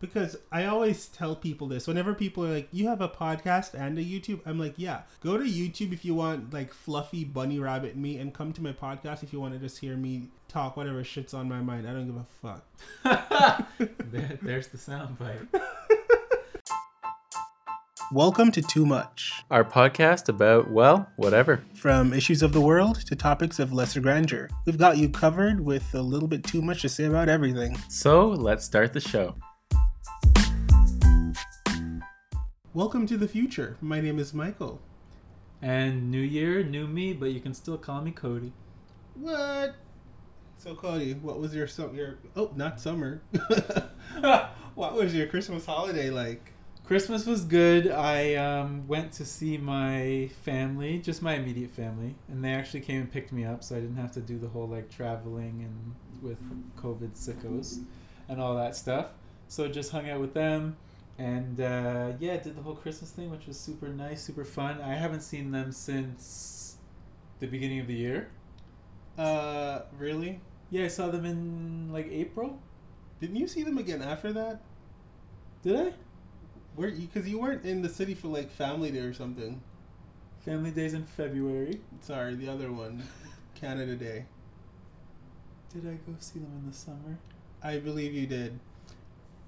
Because I always tell people this whenever people are like, "You have a podcast and a YouTube," I'm like, "Yeah, go to YouTube if you want like fluffy bunny rabbit me, and come to my podcast if you want to just hear me talk whatever shit's on my mind. I don't give a fuck." there, there's the soundbite. Welcome to Too Much, Our podcast about well, whatever. from issues of the world to topics of lesser grandeur. We've got you covered with a little bit too much to say about everything. So let's start the show. Welcome to the future. My name is Michael. And new year, new me, but you can still call me Cody. What? So Cody, what was your sum- your oh not summer? what was your Christmas holiday like? Christmas was good. I um, went to see my family, just my immediate family, and they actually came and picked me up, so I didn't have to do the whole like traveling and with COVID sickos and all that stuff. So just hung out with them, and uh, yeah, did the whole Christmas thing, which was super nice, super fun. I haven't seen them since the beginning of the year. Uh, really? Yeah, I saw them in like April. Didn't you see them again after that? Did I? Where you because you weren't in the city for like family day or something. Family days in February. Sorry, the other one, Canada Day. Did I go see them in the summer? I believe you did.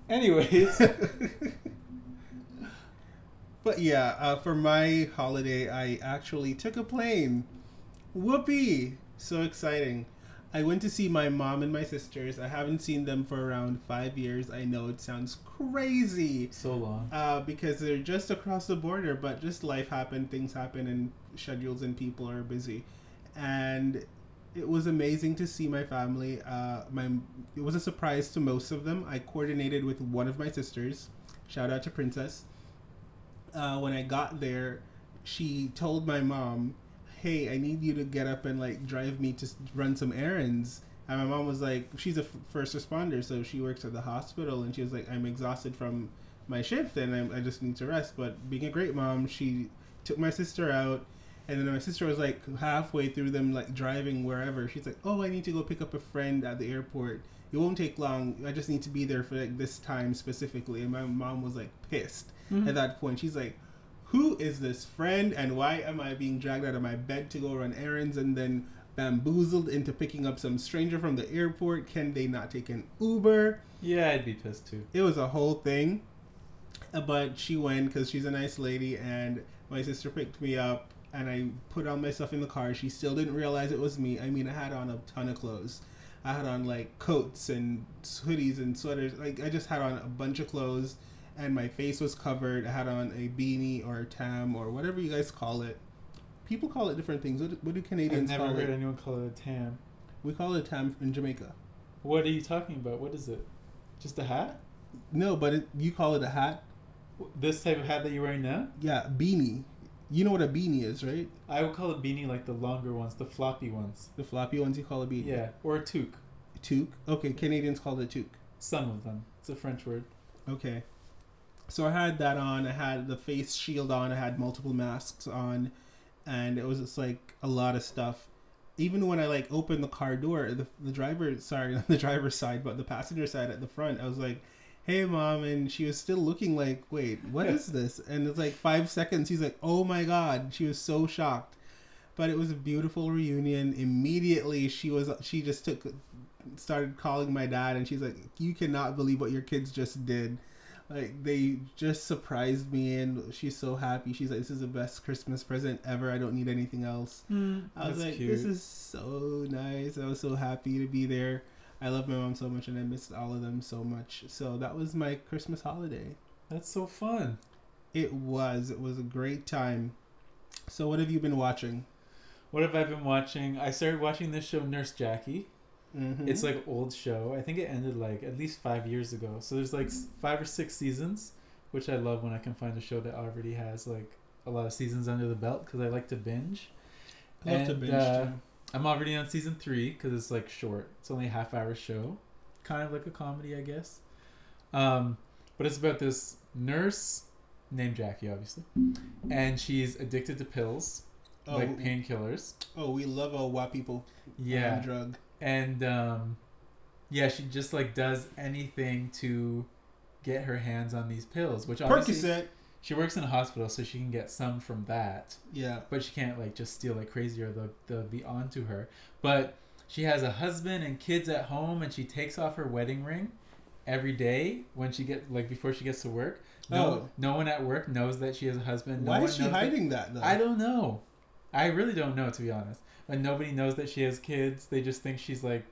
Anyways, but yeah, uh, for my holiday, I actually took a plane. Whoopee! So exciting. I went to see my mom and my sisters. I haven't seen them for around five years. I know it sounds crazy so long. uh, because they're just across the border, but just life happened, things happen, and schedules and people are busy. And it was amazing to see my family. Uh, my it was a surprise to most of them. I coordinated with one of my sisters. Shout out to Princess. Uh, when I got there, she told my mom, "Hey, I need you to get up and like drive me to run some errands." And my mom was like, "She's a f- first responder, so she works at the hospital." And she was like, "I'm exhausted from my shift, and I, I just need to rest." But being a great mom, she took my sister out, and then my sister was like halfway through them like driving wherever. She's like, "Oh, I need to go pick up a friend at the airport. It won't take long. I just need to be there for like this time specifically." And my mom was like pissed Mm-hmm. at that point. She's like, "Who is this friend, and why am I being dragged out of my bed to go run errands and then bamboozled into picking up some stranger from the airport? Can they not take an Uber?" Yeah, I'd be pissed too. It was a whole thing, but she went because she's a nice lady, and my sister picked me up, and I put all my stuff in the car. She still didn't realize it was me. I mean, I had on a ton of clothes. I had on like coats and hoodies and sweaters. Like I just had on a bunch of clothes, and my face was covered. I had on a beanie or a tam or whatever you guys call it. People call it different things. What, do- what do I've Canadians never call heard it? anyone call it a tam. We call it a tam in Jamaica. What are you talking about? What is it? Just a hat? No, but it, you call it a hat. This type of hat that you're wearing now? Yeah, beanie. You know what a beanie is, right? I would call a beanie like the longer ones, the floppy ones. The floppy ones you call a beanie. Yeah, or a toque. Toque. Okay, Canadians call it toque. Some of them. It's a French word. Okay. So I had that on. I had the face shield on. I had multiple masks on, and it was just like a lot of stuff. Even when I like opened the car door, the the driver, sorry, not the driver's side, but the passenger side at the front, I was like, "Hey, mom," and she was still looking like, "Wait, what is this?" And it's like five seconds. He's like, "Oh my god!" She was so shocked, but it was a beautiful reunion. Immediately, she was she just took started calling my dad, and she's like, "You cannot believe what your kids just did." Like they just surprised me, and she's so happy. She's like, "This is the best Christmas present ever. I don't need anything else." Hmm. I was like, cute. "This is so nice." I was so happy to be there. I love my mom so much, and I missed all of them so much. So that was my Christmas holiday. That's so fun. It was. It was a great time. So what have you been watching? What have I been watching? I started watching this show, Nurse Jackie. Mm-hmm. It's like old show. I think it ended like at least five years ago. So there's like five or six seasons, which I love when I can find a show that already has like a lot of seasons under the belt because I like to binge. I love to binge uh, too. I'm already on season three because it's like short. It's only a half hour show, kind of like a comedy, I guess. Um, but it's about this nurse named Jackie, obviously, and she's addicted to pills, Oh, like painkillers. oh, we love all white people Yeah, um, drug. and um, yeah, she just like does anything to get her hands on these pills, which obviously Percocet. She works in a hospital, so she can get some from that. Yeah. But she can't like just steal like crazy, or they'll they'll be onto her. But she has a husband and kids at home, and she takes off her wedding ring every day when she get like before she gets to work. No, Oh. no one at work knows that she has a husband. No Why is she knows that- hiding that, though? I don't know. I really don't know to be honest. But nobody knows that she has kids. They just think she's like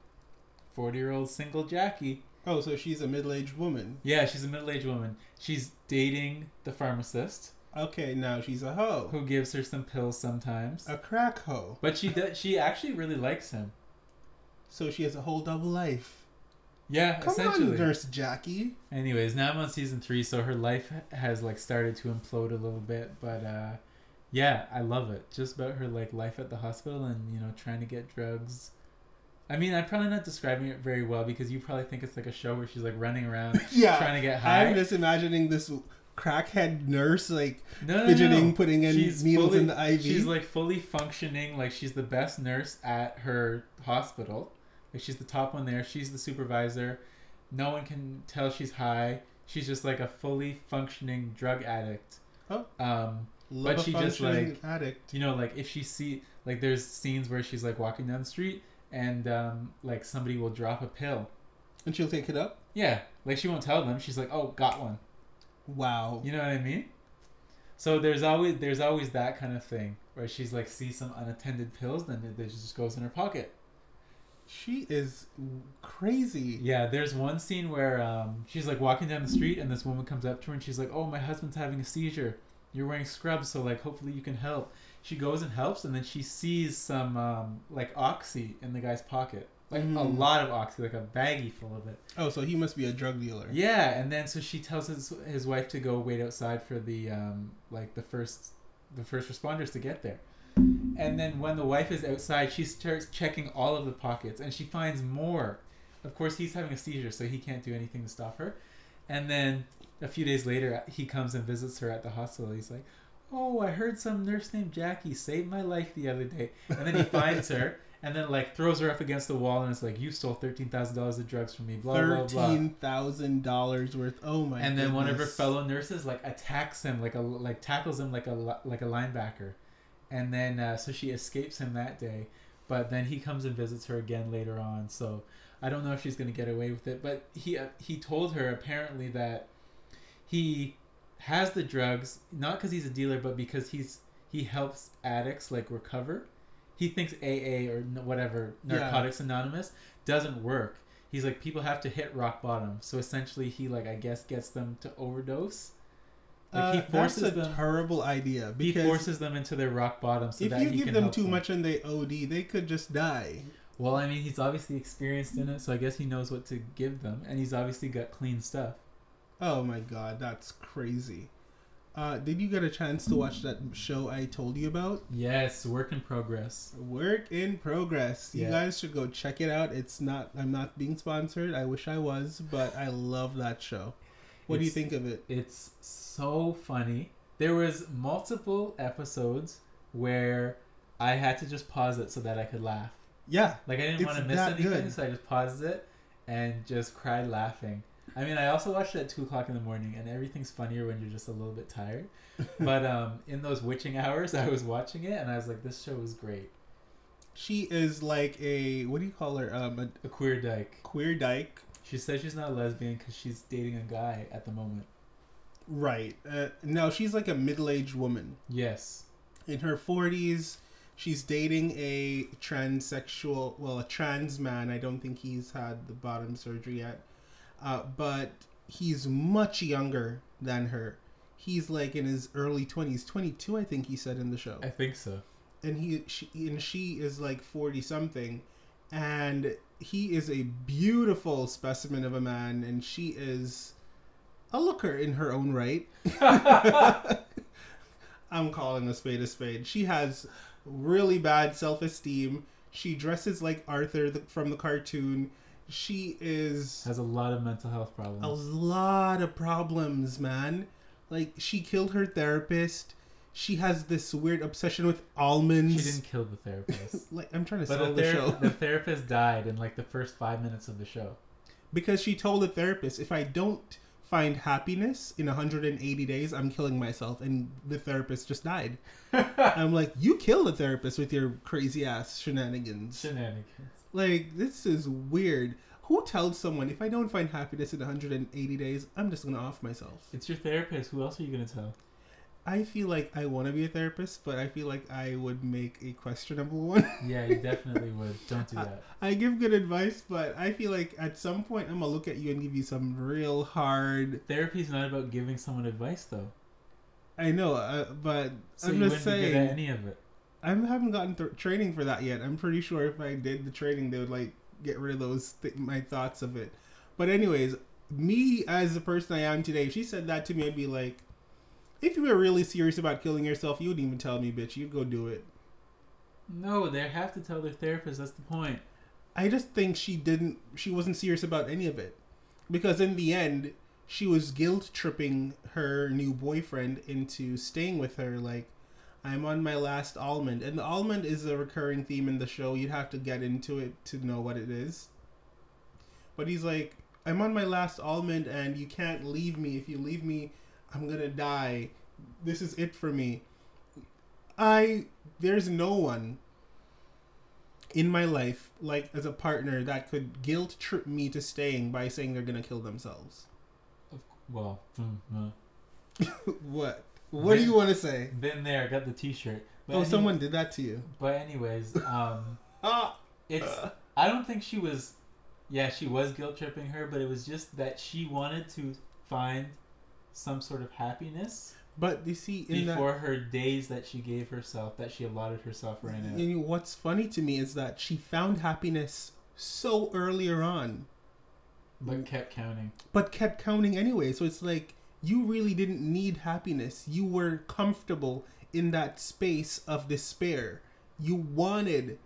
forty year old single Jackie. Oh, so she's a middle-aged woman. Yeah, she's a middle aged woman. She's dating the pharmacist Okay, now she's a hoe. who gives her some pills sometimes. A crack hoe. But she does, she actually really likes him. So she has a whole double life. Yeah, Come essentially. on, Nurse Jackie. Anyways, now I'm on season three, so her life has like started to implode a little bit, but uh yeah, I love it. Just about her like life at the hospital and you know trying to get drugs. I mean, I'm probably not describing it very well because you probably think it's like a show where she's like running around Yeah. trying to get high. I'm just imagining this crackhead nurse like no, no, fidgeting, no. putting in She's needles fully- in the IV. She's like fully functioning, like she's the best nurse at her hospital. Like she's the top one there. She's the supervisor. No one can tell she's high. She's just like a fully functioning drug addict. Oh. Um, Love but she just, like- addict. you know, like if she see like there's scenes where she's like walking down the street and um, like somebody will drop a pill. And she'll take it up. Yeah, like she won't tell them. She's like, "Oh, got one." Wow. You know what I mean? So there's always there's always that kind of thing where she's like sees some unattended pills, then it, it just goes in her pocket. She is crazy. Yeah, there's one scene where um, she's like walking down the street and this woman comes up to her and she's like, "Oh, my husband's having a seizure. You're wearing scrubs, so like hopefully you can help." She goes and helps, and then she sees some um, like oxy in the guy's pocket, like a Mm. lot of oxy, like a baggie full of it. Oh, so he must be a drug dealer. Yeah, and then so she tells his his wife to go wait outside for the um like the first the first responders to get there. And then when the wife is outside, she starts checking all of the pockets and she finds more. Of course, he's having a seizure, so he can't do anything to stop her. And then a few days later, he comes and visits her at the hospital. He's like, "Oh, I heard some nurse named Jackie saved my life the other day." And then he finds her and then like throws her up against the wall and it's like, "You stole thirteen thousand dollars of drugs from me." Blah blah blah. Thirteen thousand dollars worth. Oh my! and then one of her fellow nurses like attacks him like a like tackles him like a like a linebacker and then uh, so she escapes him that day but then he comes and visits her again later on so i don't know if she's going to get away with it but he uh, he told her apparently that he has the drugs not because he's a dealer but because he's he helps addicts like recover. He thinks aa or whatever Yeah. narcotics anonymous doesn't work. He's like people have to hit rock bottom. So essentially he like i guess gets them to overdose. Like Uh, he forces that's a them terrible idea he forces them into their rock bottom so if that you he give can them too much and they OD, they could just die. well i mean he's obviously experienced in it so i guess he knows what to give them and he's obviously got clean stuff Oh my god, that's crazy. Uh, did you get a chance to watch that show I told you about? yes work in progress Work in progress. You Yeah. guys should go check it out. It's not. I'm not being sponsored. I wish I was, but I love that show. What do you think of it? it's so funny there was multiple episodes where i had to just pause it so that i could laugh Yeah, like i didn't want to miss anything good. so i just paused it and just cried laughing i mean i also watched it at 2 o'clock in the morning and everything's funnier when you're just a little bit tired but um in those witching hours i was watching it and i was like this show is great she is like a what do you call her? Um, a a queer dyke queer dyke. she says she's not a lesbian because she's dating a guy at the moment Right. Uh, no, she's like a middle-aged woman yes in her 40s. She's dating a transsexual, well, a trans man. I don't think he's had the bottom surgery yet, uh, but he's much younger than her. He's like in his early 20s, 22, I think he said in the show. i think so. And he she, and she is like 40 something and he is a beautiful specimen of a man and she is a looker in her own right. I'm calling a spade a spade. She has really bad self-esteem. She dresses like arthur the, from the cartoon she is has a lot of mental health problems a lot of problems, man. Like she killed her therapist. She has this weird obsession with almonds. she didn't kill the therapist like I'm trying to but sell the, the, show the therapist died in like the first five minutes of the show because she told the therapist, if I don't find happiness in 180 days, I'm killing myself. And the therapist just died. I'm like, you kill the therapist with your crazy ass shenanigans. Shenanigans. Like, this is weird. Who tells someone if I don't find happiness in 180 days, I'm just gonna off myself? It's your therapist. Who else are you gonna tell? I feel like I want to be a therapist, but I feel like I would make a questionable one. Yeah, you definitely would. Don't do that. I give good advice, but I feel like at some point I'm gonna look at you and give you some real hard. Therapy's not about giving someone advice, though. I know, uh, but So I'm you just wouldn't be good saying. any of it. I haven't gotten th- training for that yet. I'm pretty sure if I did the training, they would like get rid of those th- my thoughts of it. But anyways, me as the person I am today, if she said that to me, I'd be like, if you were really serious about killing yourself, you wouldn't even tell me, bitch. You'd go do it. No, they have to tell their therapist. That's the point. I just think she didn't. She wasn't serious about any of it, because in the end, she was guilt tripping her new boyfriend into staying with her. Like, I'm on my last almond, and the almond is a recurring theme in the show. You'd have to get into it to know what it is. But he's like, I'm on my last almond, and you can't leave me. If you leave me, I'm gonna die. This is it for me. I there's no one in my life, like as a partner, that could guilt trip me to staying by saying they're gonna kill themselves. Well, mm, uh, what? What do you want to say? been there. Got the T-shirt. But oh, any- someone did that to you. But anyways, um, Ah, it's. I don't think she was. Yeah, she was guilt tripping her, but it was just that she wanted to find some sort of happiness but you see, in that, before her days that she gave herself, that she allotted herself right out. and what's funny to me is that she found happiness so earlier on, But kept counting. but kept counting anyway. So it's like you really didn't need happiness. You were comfortable in that space of despair. You wanted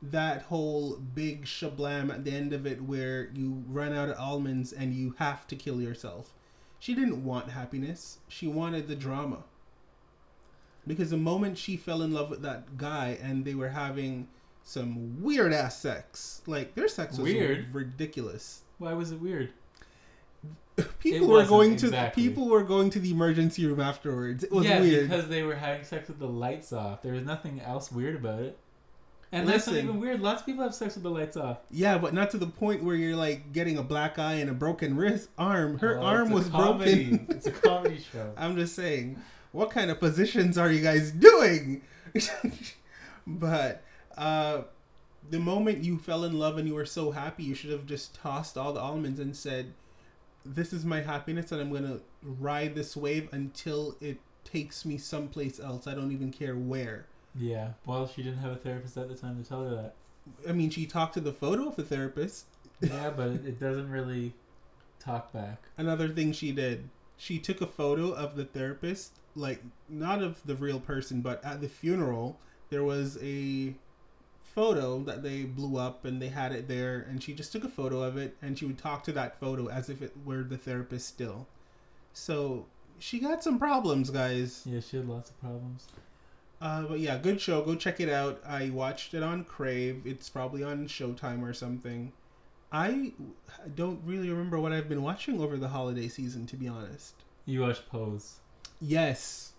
that whole big shablam at the end of it where you run out of almonds and you have to kill yourself. She didn't want happiness. She wanted the drama. Because the moment she fell in love with that guy and they were having some weird ass sex, like their sex was Weird? ridiculous Why was it weird? people were going exactly. to people were going to the emergency room afterwards. It was yeah, weird. because they were having sex with the lights off. There was nothing else weird about it. And that's not Listen. even weird. Lots of people have sex with the lights off. yeah, but not to the point where you're like getting a black eye and a broken wrist arm. Her Oh, arm was comedy. broken. it's a comedy show. I'm just saying, what kind of positions are you guys doing? but uh the moment you fell in love and you were so happy, you should have just tossed all the almonds and said, "This is my happiness, and I'm gonna ride this wave until it takes me someplace else. I don't even care where." Yeah. Well, she didn't have a therapist at the time to tell her that. I mean, she talked to the photo of the therapist. Yeah, but it, it doesn't really talk back. Another thing she did, she took a photo of the therapist, like not of the real person, but at the funeral, there was a photo that they blew up and they had it there, and she just took a photo of it and she would talk to that photo as if it were the therapist still. So she got some problems, guys. Yeah, she had lots of problems. Uh, but yeah, good show. Go check it out. I watched it on Crave. It's probably on Showtime or something. I don't really remember what I've been watching over the holiday season, to be honest. You watched Pose. Yes,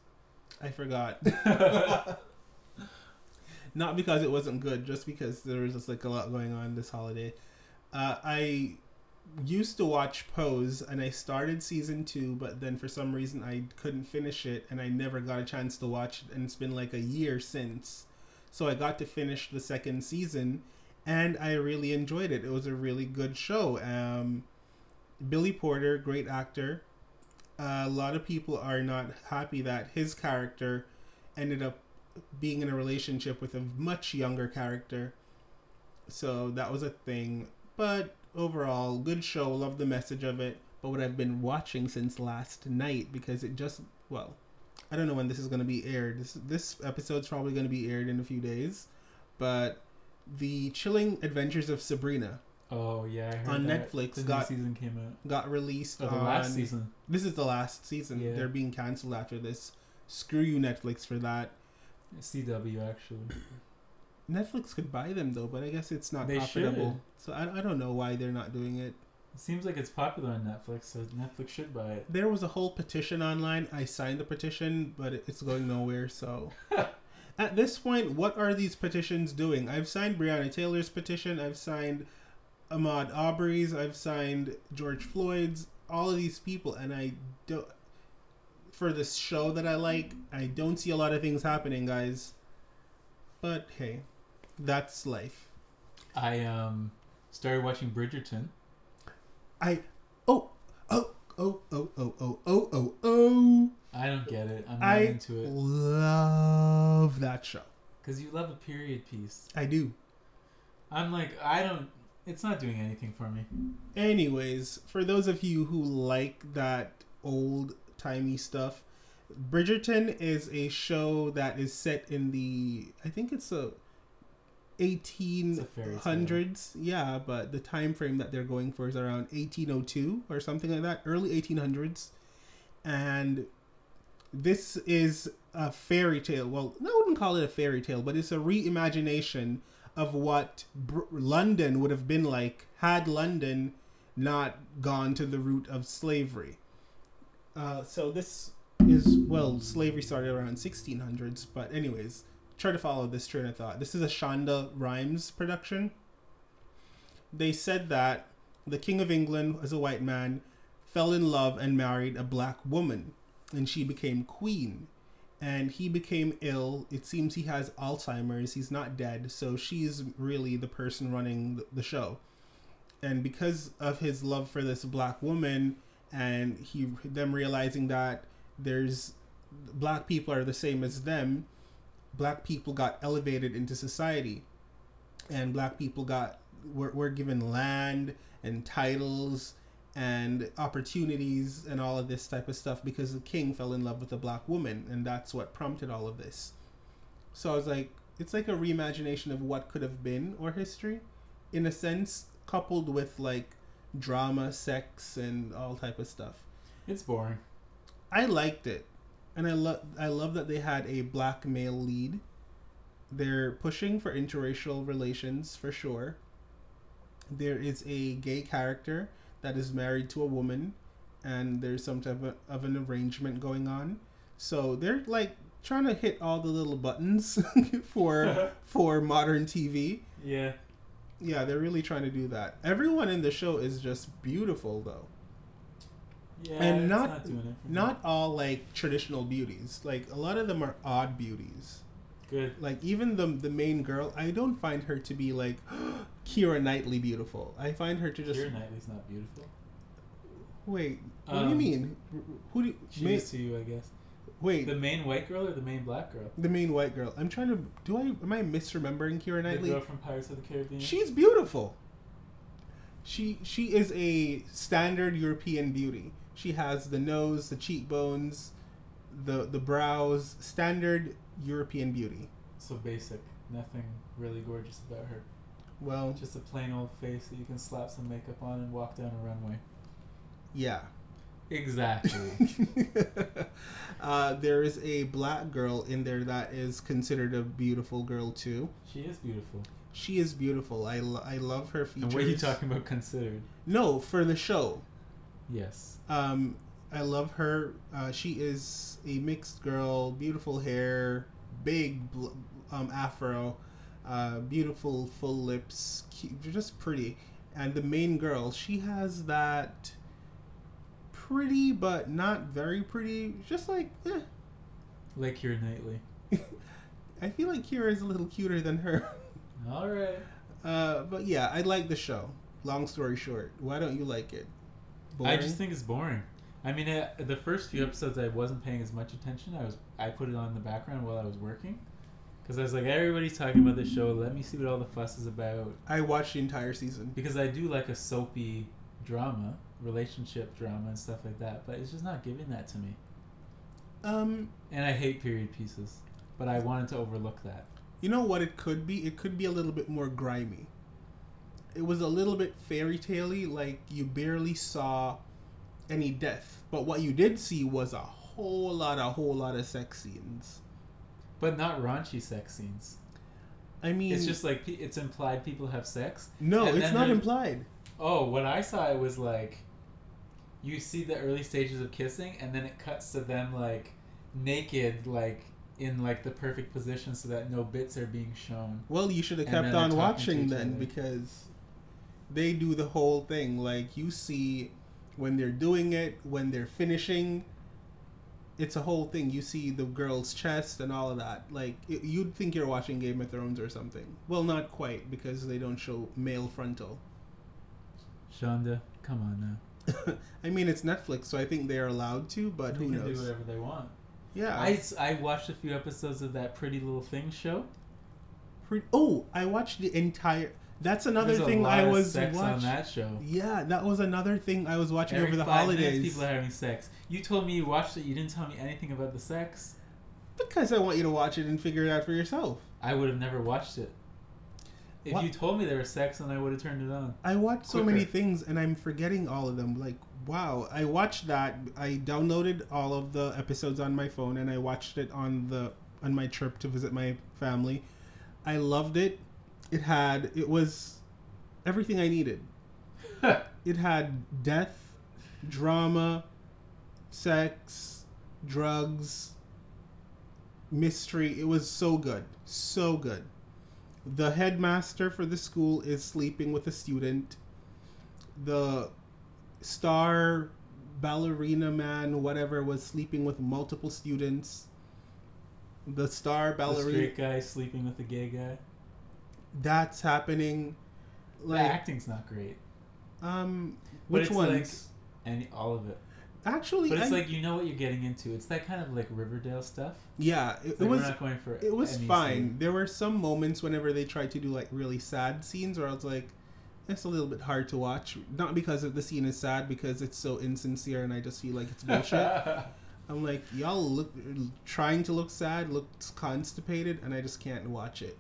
I forgot. Not because it wasn't good, just because there was just like a lot going on this holiday. Uh, I used to watch Pose, and I started season two, but then for some reason I couldn't finish it, and I never got a chance to watch it, and it's been like a year since. So I got to finish the second season, and I really enjoyed it. It was a really good show. Um, Billy Porter, great actor. Uh, a lot of people are not happy that his character ended up being in a relationship with a much younger character. So that was a thing. But overall, good show. Love the message of it. But what I've been watching since last night because it just well, I don't know when this is going to be aired. This this episode's probably going to be aired in a few days. But the Chilling Adventures of Sabrina Oh yeah, On that. Netflix, The got- season came out. got released Oh, the on last season. This is the last season. Yeah. They're being canceled after this. Screw you, Netflix, for that. CW actually. Netflix could buy them though, but I guess it's not They profitable. So I, I don't know why they're not doing it. It seems like it's popular on Netflix, so Netflix should buy it. There was a whole petition online. I signed the petition, but it's going nowhere. So, at this point, what are these petitions doing? I've signed Breonna Taylor's petition. I've signed Ahmaud Arbery's. I've signed George Floyd's. All of these people, and I don't. For this show that I like, I don't see a lot of things happening, guys. But hey, that's life. I um started watching Bridgerton. I oh oh oh oh oh oh oh oh oh. I don't get it. I'm not I into it love that show. because you love a period piece. I do. I'm like, I don't. It's not doing anything for me. Anyways, for those of you who like that old timey stuff, Bridgerton is a show that is set in the I think it's a It's a fairy tale. 1800s. Yeah, but the time frame that they're going for is around 1802 or something like that, early 1800s. And this is a fairy tale. Well, I wouldn't call it a fairy tale, but it's a reimagination of what Br- London would have been like had London not gone to the route of slavery. Uh, so this is well, slavery started around 1600s, but anyways, try to follow this train of thought. This is a Shonda Rhimes production. They said that the King of England, as a white man, fell in love and married a black woman, and she became queen. And he became ill. It seems he has Alzheimer's. He's not dead, so she's really the person running the show. And because of his love for this black woman, and he them realizing that there's black people are the same as them, black people got elevated into society. And black people got were, were given land and titles and opportunities and all of this type of stuff because the king fell in love with a black woman. And that's what prompted all of this. So i was like it's like a reimagination of what could have been or history. In a sense coupled with like drama sex and all type of stuff It's boring. I liked it, and I love I love that they had a black male lead. They're pushing for interracial relations for sure. There is a gay character that is married to a woman, and there's some type of, of an arrangement going on. So they're like trying to hit all the little buttons for for modern TV. Yeah. Yeah, they're really trying to do that. Everyone in the show is just beautiful though. Yeah. And not- not doing it. Not all like traditional beauties. Like a lot of them are odd beauties. good. Like even the the main girl, I don't find her to be like Keira Knightley beautiful. I find her to just Keira Knightley's not beautiful. wait. What do you Um, mean? Who do you, She ma- is to you, I guess. Wait? The main white girl or the main black girl? The main white girl. I'm trying to. Do I am I misremembering Keira Knightley? The girl from Pirates of the Caribbean. She's beautiful. She she is a standard European beauty. She has the nose, the cheekbones, the the brows, standard European beauty. so basic. Nothing really gorgeous about her. Well, Just a plain old face that you can slap some makeup on and walk down a runway. yeah. Exactly. uh, there is a black girl in there that is considered a beautiful girl too. she is beautiful. She is beautiful. I, lo- I love her features. And what are you talking about considered? No, for the show. Yes. Um, I love her. Uh, she is a mixed girl, beautiful hair, big bl- um, afro, uh, beautiful full lips, cute, just pretty. And the main girl, she has that pretty but not very pretty, just like eh. Like Keira Knightley. I feel like Keira is a little cuter than her. Alright. Uh, but yeah, I like the show. Long story short, why don't you like it? I just think it's boring. I mean, uh, the first few episodes, I wasn't paying as much attention. I was, I put it on in the background while I was working, because I was like, everybody's talking about this show. Let me see what all the fuss is about. I watched the entire season. Because I do like a soapy drama, relationship drama, and stuff like that. But it's just not giving that to me. Um, And I hate period pieces, but I wanted to overlook that. You know what it could be? It could be a little bit more grimy. It was a little bit fairy tale-y, like you barely saw any death. But what you did see was a whole lot, a whole lot of sex scenes. But not raunchy sex scenes. I mean, It's just like it's implied people have sex. no, it's not implied. Oh, what I saw it was like you see the early stages of kissing and then it cuts to them like naked like in like the perfect position so that no bits are being shown. Well, you should have kept on watching then other. because they do the whole thing. Like you see when they're doing it, when they're finishing. It's a whole thing. You see the girl's chest and all of that. Like it, you'd think you're watching Game of Thrones or something. Well, not quite because they don't show male frontal. Shonda, come on now. I mean, it's Netflix, so I think they're allowed to. But they who can do knows? whatever they want. Yeah. I, I watched a few episodes of that Pretty Little Thing show. Pre- oh, I watched the entire. That's another There's thing I was sex on watching. that show. Yeah, that was another thing I was watching Every over the five minutes, holidays. people are having sex. You told me you watched it. You didn't tell me anything about the sex. Because I want you to watch it and figure it out for yourself. I would have never watched it. If What? you told me there was sex, then I would have turned it on. I watch so many things and I'm forgetting all of them. Like, wow, I watched that. I downloaded all of the episodes on my phone and I watched it on the on my trip to visit my family. I loved it. It had it was everything I needed. It had death, drama, sex, drugs, mystery. It was so good. So good. The headmaster for the school is sleeping with a student. The star ballerina man, whatever, was sleeping with multiple students. The star the ballerina. straight guy sleeping with the gay guy. That's happening. the Like, acting's not great, um, which ones? and all of it. Actually, But it's I- like you know what you're getting into. It's that kind of like Riverdale stuff. yeah, it, it was not going for. it was fine. scene. There were some moments whenever they tried to do like really sad scenes where I was like, it's a little bit hard to watch. Not because of the scene is sad, because it's so insincere and I just feel like it's bullshit. I'm like, y'all look trying to look sad, looks constipated, and I just can't watch it.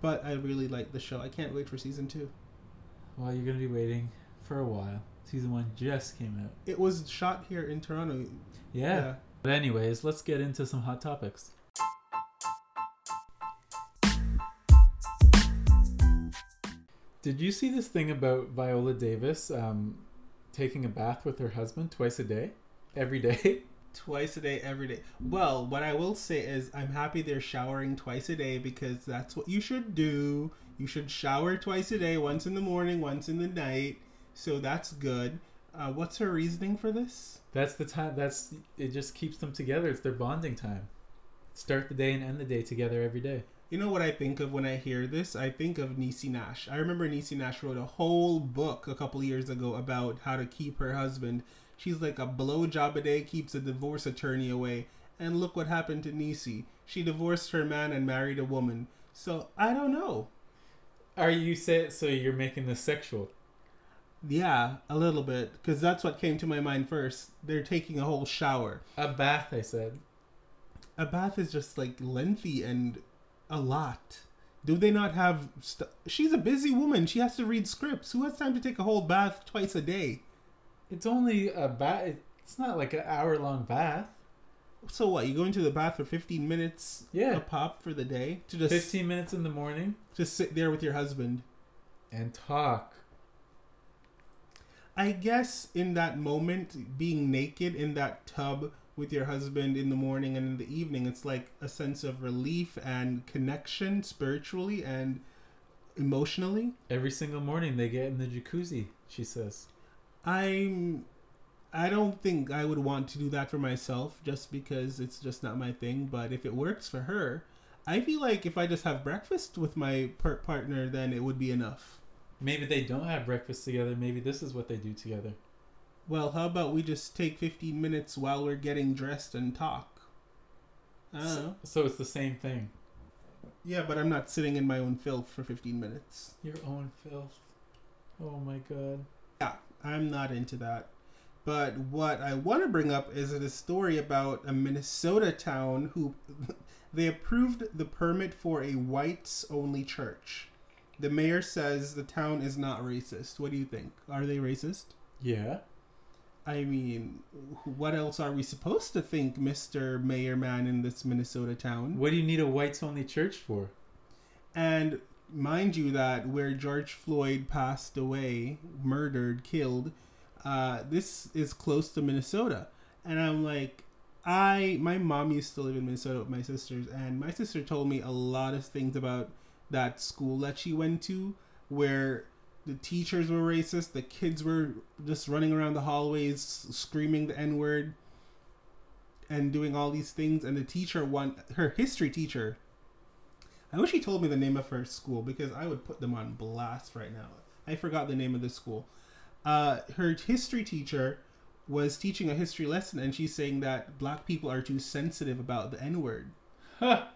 But I really like the show. I can't wait for season two. well, you're gonna be waiting for a while. Season one just came out. It was shot here in Toronto. Yeah. But anyways, let's get into some hot topics. Did you see this thing about Viola Davis um, taking a bath with her husband twice a day, every day? Twice a day, every day. Well, what I will say is, I'm happy they're showering twice a day because that's what you should do. You should shower twice a day, once in the morning, once in the night. So that's good. Uh, what's her reasoning for this? That's the time. That's it. Just keeps them together. It's their bonding time. Start the day and end the day together every day. You know what I think of when I hear this? I think of Niecy Nash. I remember Niecy Nash wrote a whole book a couple years ago about how to keep her husband. She's like a blowjob a day keeps a divorce attorney away. And look what happened to Niecy. She divorced her man and married a woman. So I don't know. Are you say so? You're making this sexual? Yeah, a little bit. Because that's what came to my mind first. They're taking a whole shower. A bath, I said. A bath is just like lengthy and a lot. Do they not have. St- She's a busy woman. She has to read scripts. Who has time to take a whole bath twice a day? It's only a bath. It's not like an hour long bath. So what? You go into the bath for 15 minutes Yeah. a pop for the day to just 15 minutes in the morning just sit there with your husband. and talk. I guess in that moment, being naked in that tub with your husband in the morning and in the evening, it's like a sense of relief and connection spiritually and emotionally. Every single morning they get in the jacuzzi, she says. I'm I don't think I would want to do that for myself just because it's just not my thing, but if it works for her, I feel like if I just have breakfast with my per- partner then it would be enough. Maybe they don't have breakfast together. Maybe this is what they do together. Well, how about we just take 15 minutes while we're getting dressed and talk? I don't know. So it's the same thing. Yeah, but I'm not sitting in my own filth for 15 minutes. Your own filth. Oh my god. Yeah, I'm not into that. But what I want to bring up is a story about a Minnesota town who they approved the permit for a whites only church. The mayor says the town is not racist. What do you think? Are they racist? Yeah. I mean, what else are we supposed to think, Mr. Mayor Man in this Minnesota town? What do you need a whites only church for? And mind you that where George Floyd passed away, murdered, killed, uh, this is close to Minnesota. And I'm like, I my mom used to live in Minnesota with my sisters, and my sister told me a lot of things about that school that she went to, where the teachers were racist, the kids were just running around the hallways screaming the N word and doing all these things, and the teacher one her history teacher. I wish she told me the name of her school because I would put them on blast right now. I forgot the name of the school. Uh, her history teacher was teaching a history lesson and she's saying that black people are too sensitive about the N word. Huh.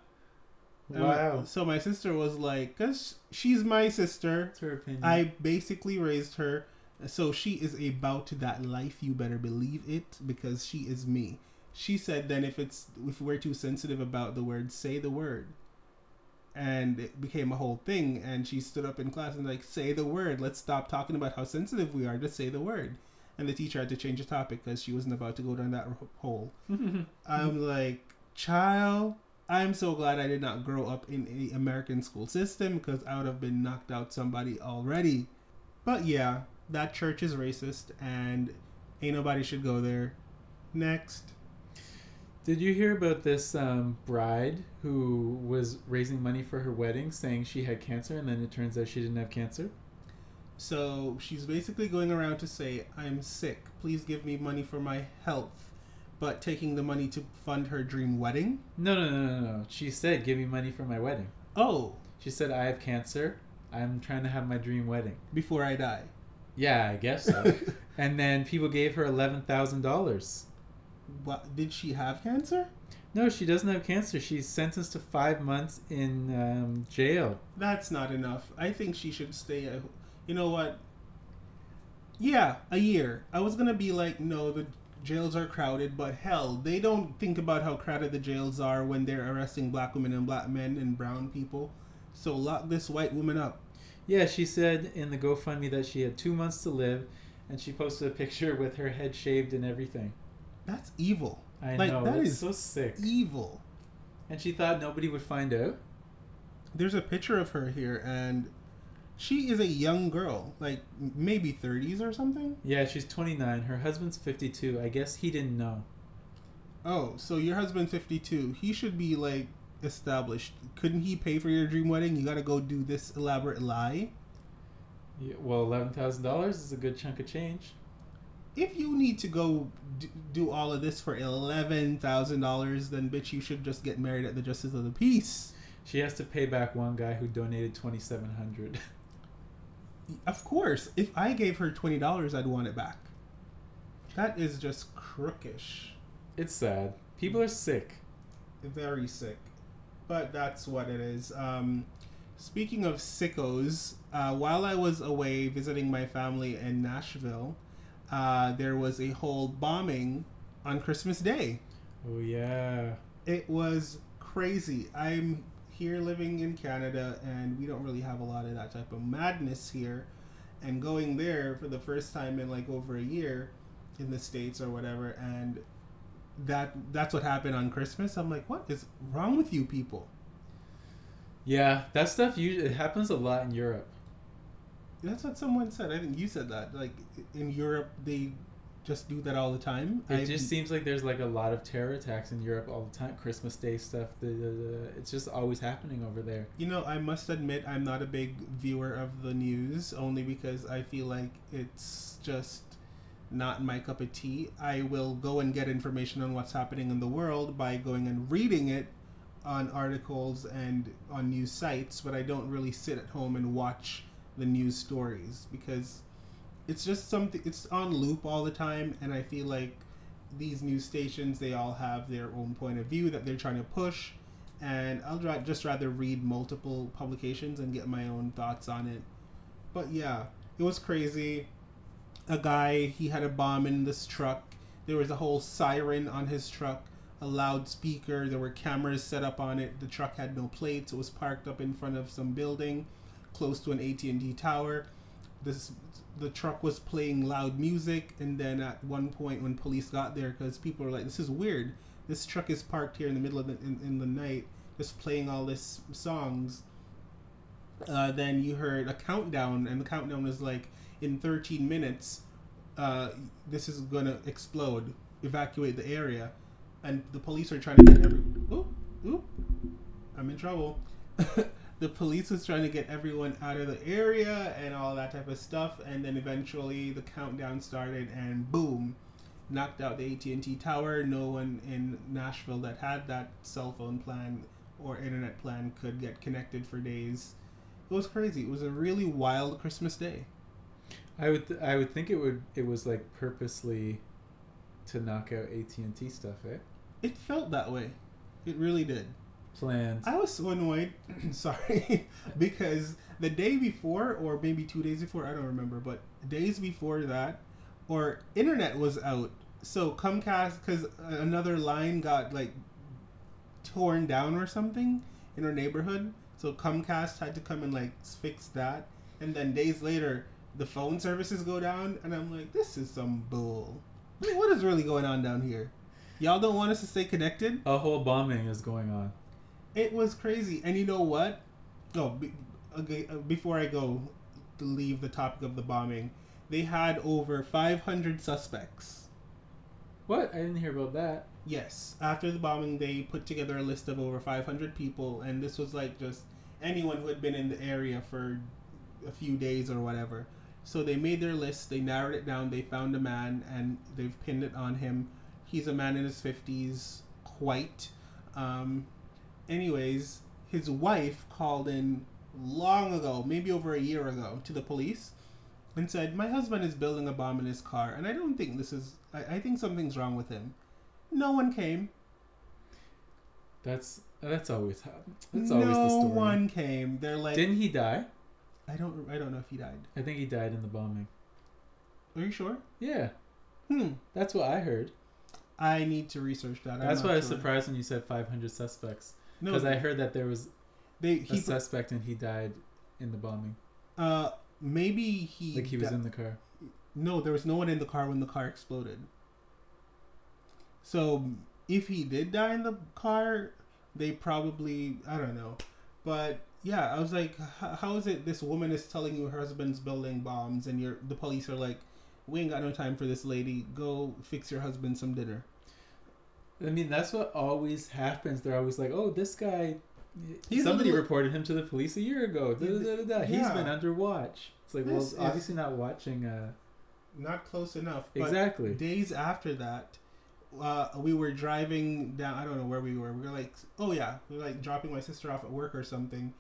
Wow. So my sister was like, because she's my sister, That's her opinion. I basically raised her. So she is about that life. You better believe it because she is me. She said then if it's if we're too sensitive about the word, say the word. And it became a whole thing. And she stood up in class and like, say the word. Let's stop talking about how sensitive we are. Just say the word. And the teacher had to change the topic because she wasn't about to go down that hole. I'm like, child, I'm so glad I did not grow up in a American school system because I would have been knocked out somebody already. But yeah, that church is racist and ain't nobody should go there. Next. Did you hear about this um, bride who was raising money for her wedding, saying she had cancer, and then it turns out she didn't have cancer? So she's basically going around to say, I'm sick. Please give me money for my health. But taking the money to fund her dream wedding? No, no, no, no, no. She said, "Give me money for my wedding." Oh, She said, "I have cancer. I'm trying to have my dream wedding." before I die. Yeah, I guess so. and then people gave her eleven thousand dollars. what, did she have cancer? No, she doesn't have cancer. She's sentenced to five months in um, jail. That's not enough. I think she should stay at. You know what? Yeah, a year. I was gonna be like, no, the jails are crowded, but hell, they don't think about how crowded the jails are when they're arresting black women and black men and brown people. So lock this white woman up. Yeah, she said in the GoFundMe that she had two months to live, and she posted a picture with her head shaved and everything. That's evil. I Like, know that is so sick. Evil. And she thought nobody would find out. There's a picture of her here, and she is a young girl, like maybe 30s or something. Yeah, she's 29. Her husband's 52. I guess he didn't know. Oh, so your husband's 52. He should be like established. Couldn't he pay for your dream wedding? You gotta go do this elaborate lie. Yeah, well, eleven thousand dollars is a good chunk of change. If you need to go d- do all of this for $11,000, then bitch, you should just get married at the Justice of the Peace. She has to pay back one guy who donated twenty seven hundred. Of course, if I gave her $20, I'd want it back. That is just crookish. it's sad. People are sick. very sick but that's what it is um speaking of sickos uh, while i was away visiting my family in nashville uh, there was a whole bombing on christmas day Oh yeah. it was crazy i'm here living in canada and we don't really have a lot of that type of madness here. And going there for the first time in like over a year in the states or whatever and that that's what happened on christmas. I'm like what is wrong with you people? Yeah, that stuff usually it happens a lot in Europe. that's what someone said. I think you said that like in europe they just do that all the time It I- just seems like there's like a lot of terror attacks in Europe all the time. Christmas Day stuff. The, the, the it's just always happening over there. You know, I must admit I'm not a big viewer of the news only because I feel like it's just not my cup of tea. I will go and get information on what's happening in the world by going and reading it on articles and on news sites, but I don't really sit at home and watch the news stories because it's just something it's on loop all the time and I feel like these news stations they all have their own point of view that they're trying to push and I'll just rather read multiple publications and get my own thoughts on it. But yeah, it was crazy. A guy, he had a bomb in this truck. There was a whole siren on his truck, a loudspeaker. There were cameras set up on it. The truck had no plates. It was parked up in front of some building, close to an AT&T tower. This the truck was playing loud music, and then at one point when police got there, because people were like, "This is weird." this truck is parked here in the middle of the in, in the night just playing all this songs Uh, then you heard a countdown, and the countdown was like in 13 minutes, uh, this is gonna explode. Evacuate the area, and the police are trying to get every. Oop, oop, I'm in trouble. the police was trying to get everyone out of the area and all that type of stuff, and then eventually the countdown started, and boom, knocked out the AT&T tower. No one in Nashville that had that cell phone plan or internet plan could get connected for days. It was crazy. It was a really wild Christmas day. I would th- I would think it would it was like purposely to knock out AT and T stuff, eh? It felt that way. It really did. Planned. I was so annoyed, sorry, because the day before, or maybe two days before, I don't remember, but days before that, or internet was out. So Comcast, because another line got like torn down or something in our neighborhood. So Comcast had to come and like fix that. And then days later, the phone services go down, and I'm like, this is some bull. What is really going on down here? Y'all don't want us to stay connected? A whole bombing is going on. It was crazy. And you know what? Oh, be, okay, uh, before I go to leave the topic of the bombing, they had over 500 suspects. What? I didn't hear about that. Yes, after the bombing, they put together a list of over 500 people, and this was like just anyone who had been in the area for a few days or whatever. So they made their list, they narrowed it down, they found a man, and they've pinned it on him. He's a man in his 50s, white. Um, anyways, his wife called in long ago, maybe over a year ago, to the police and said, My husband is building a bomb in his car, and I don't think this is, I, I think something's wrong with him. No one came. That's that's always happened. That's always the no one came. They're like, Didn't he die? I don't, I don't know if he died. I think he died in the bombing. Are you sure? Yeah, Hmm. that's what I heard. I need to research that. That's why I was surprised when you said 500 suspects No, because I heard that there was they a he suspect and he died in the bombing. uh maybe he Like he was di- in the car. No, there was no one in the car when the car exploded. So if he did die in the car, they probably I don't know, but yeah, I was like, how is it this woman is telling you her husband's building bombs, and you're the police are like, we ain't got no time for this lady. Go fix your husband some dinner. I mean, that's what always happens. They're always like, "Oh, this guy." He's somebody little- reported him to the police a year ago. Da, da, da, da, da. He's Yeah. been under watch. It's like, well, This is- obviously not watching. Uh, Not close enough. But exactly. days after that, uh, we were driving down. I don't know where we were. We were like, oh yeah, we were like dropping my sister off at work or something,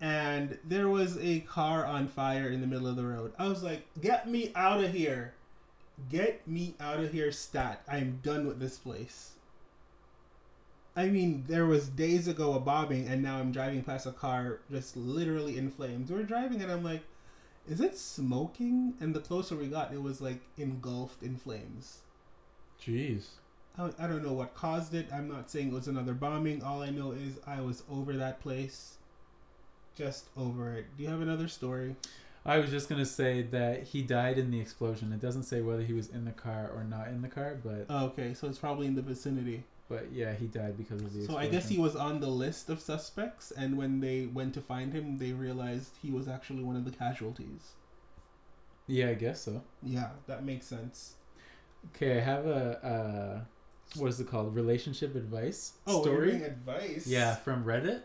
and there was a car on fire in the middle of the road. I was like, get me out of here, get me out of here, stat. I'm done with this place. I mean, there was days ago a bombing, and now I'm driving past a car just literally in flames. We're driving, and I'm like, is it smoking? And the closer we got, it was like engulfed in flames. Jeez. I, I don't know what caused it. I'm not saying it was another bombing. All I know is I was over that place. Just over it. Do you have another story? I was just gonna say that he died in the explosion. It doesn't say whether he was in the car or not in the car, but Oh, okay, so it's probably in the vicinity. But yeah, he died because of the. So I guess he was on the list of suspects, and when they went to find him, they realized he was actually one of the casualties. Yeah, I guess so. Yeah, that makes sense. Okay, I have a uh, what is it called? Relationship advice Oh, story. Advice. Yeah, from Reddit.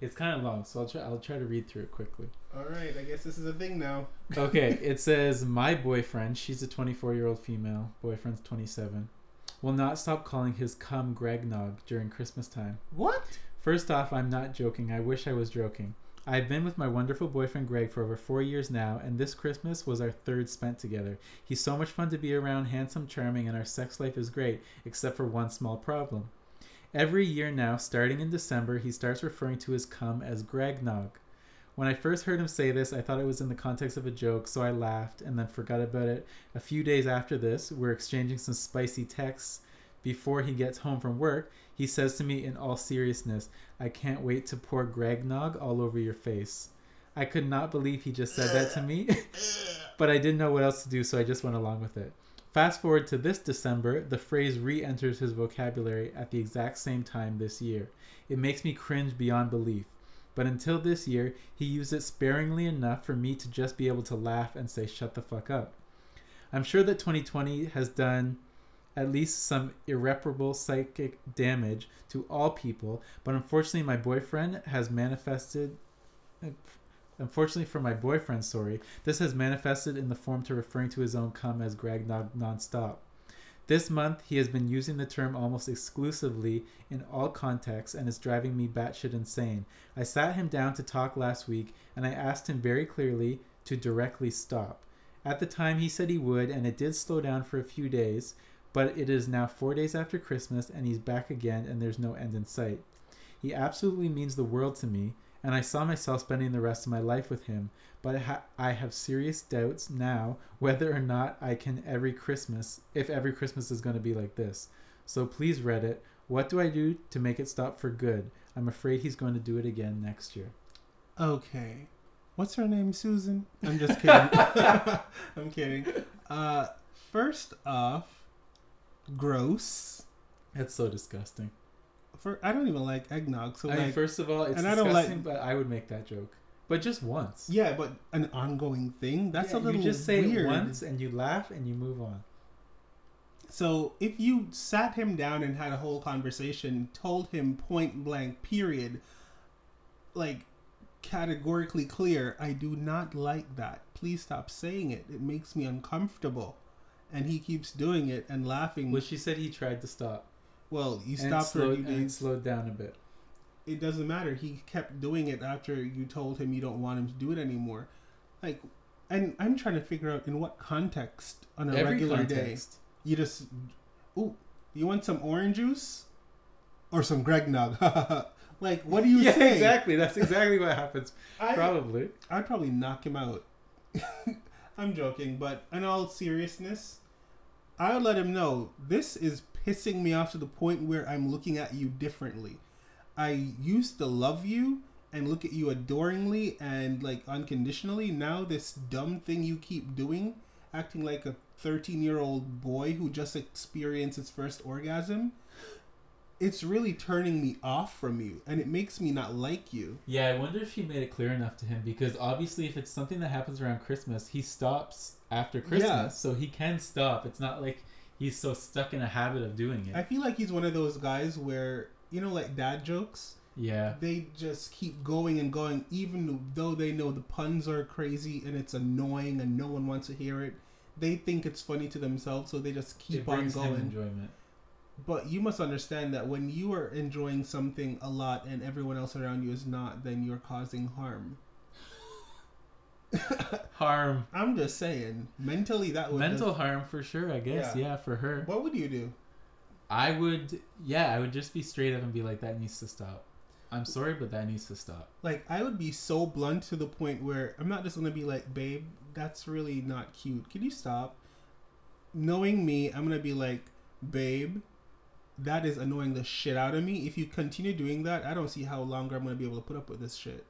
It's kind of long, so I'll try. I'll try to read through it quickly. All right. I guess this is a thing now. Okay, it says my boyfriend. She's a 24 year old female. Boyfriend's 27. Will not stop calling his cum Gregnog during Christmas time. What? First off, I'm not joking. I wish I was joking. I've been with my wonderful boyfriend Greg for over four years now, and this Christmas was our third spent together. He's so much fun to be around, handsome, charming, and our sex life is great, except for one small problem. Every year now, starting in December, he starts referring to his cum as Gregnog. When I first heard him say this, I thought it was in the context of a joke, so I laughed and then forgot about it. A few days after this, we're exchanging some spicy texts. Before he gets home from work, he says to me in all seriousness, I can't wait to pour Gregnog all over your face. I could not believe he just said that to me, but I didn't know what else to do, so I just went along with it. Fast forward to this December, the phrase re enters his vocabulary at the exact same time this year. It makes me cringe beyond belief. But until this year, he used it sparingly enough for me to just be able to laugh and say, shut the fuck up. I'm sure that 2020 has done at least some irreparable psychic damage to all people, but unfortunately, my boyfriend has manifested. Uh, unfortunately for my boyfriend, sorry, this has manifested in the form to referring to his own cum as Greg non- nonstop. This month, he has been using the term almost exclusively in all contexts and is driving me batshit insane. I sat him down to talk last week and I asked him very clearly to directly stop. At the time, he said he would, and it did slow down for a few days, but it is now four days after Christmas and he's back again and there's no end in sight. He absolutely means the world to me, and I saw myself spending the rest of my life with him, but ha- I have serious doubts now whether or not I can every Christmas, if every Christmas is going to be like this. So please, Reddit, what do I do to make it stop for good? I'm afraid he's going to do it again next year. Okay. What's her name, Susan? I'm just kidding. I'm kidding. Uh, first off, gross. That's so disgusting. For I don't even like eggnog, so I mean, like, first of all, it's and I don't like- but I would make that joke. But just once. yeah, but an ongoing thing. That's Yeah, a little weird. You just say weird. it once and you laugh and you move on. So if you sat him down and had a whole conversation, told him point blank, period, like categorically clear, I do not like that. Please stop saying it. It makes me uncomfortable. And he keeps doing it and laughing. Well, she said he tried to stop. Well, you stopped for a slowed, few and slowed down a bit. It doesn't matter. He kept doing it after you told him you don't want him to do it anymore. Like, and I'm trying to figure out in what context on a Every regular day. You just, ooh, you want some orange juice or some Greg Nog? like, what do you yeah, say? exactly. That's exactly what happens. I, Probably. I'd probably knock him out. I'm joking, but in all seriousness, I would let him know this is pissing me off to the point where I'm looking at you differently. I used to love you and look at you adoringly and like unconditionally. Now this dumb thing you keep doing, acting like a 13 year old boy who just experienced his first orgasm, it's really turning me off from you and it makes me not like you. Yeah, I wonder if she made it clear enough to him because obviously, if it's something that happens around Christmas, he stops after Christmas, Yeah. so he can stop. It's not like he's so stuck in a habit of doing it. I feel like he's one of those guys where you know, like dad jokes. yeah, They just keep going and going, even though they know the puns are crazy and it's annoying and no one wants to hear it. They think it's funny to themselves, so they just keep it on going. enjoyment. But you must understand that when you are enjoying something a lot and everyone else around you is not, then you're causing harm. Harm, I'm just saying, mentally that would. mental harm for sure. I guess. Yeah. Yeah. for her. What would you do? I would. Yeah, I would just be straight up and be like, "That needs to stop." I'm sorry, but that needs to stop. Like I would be so blunt to the point where I'm not just gonna be like, babe, that's really not cute. Can you stop? Knowing me, I'm gonna be like, babe, that is annoying the shit out of me. If you continue doing that, I don't see how longer I'm gonna be able to put up with this shit.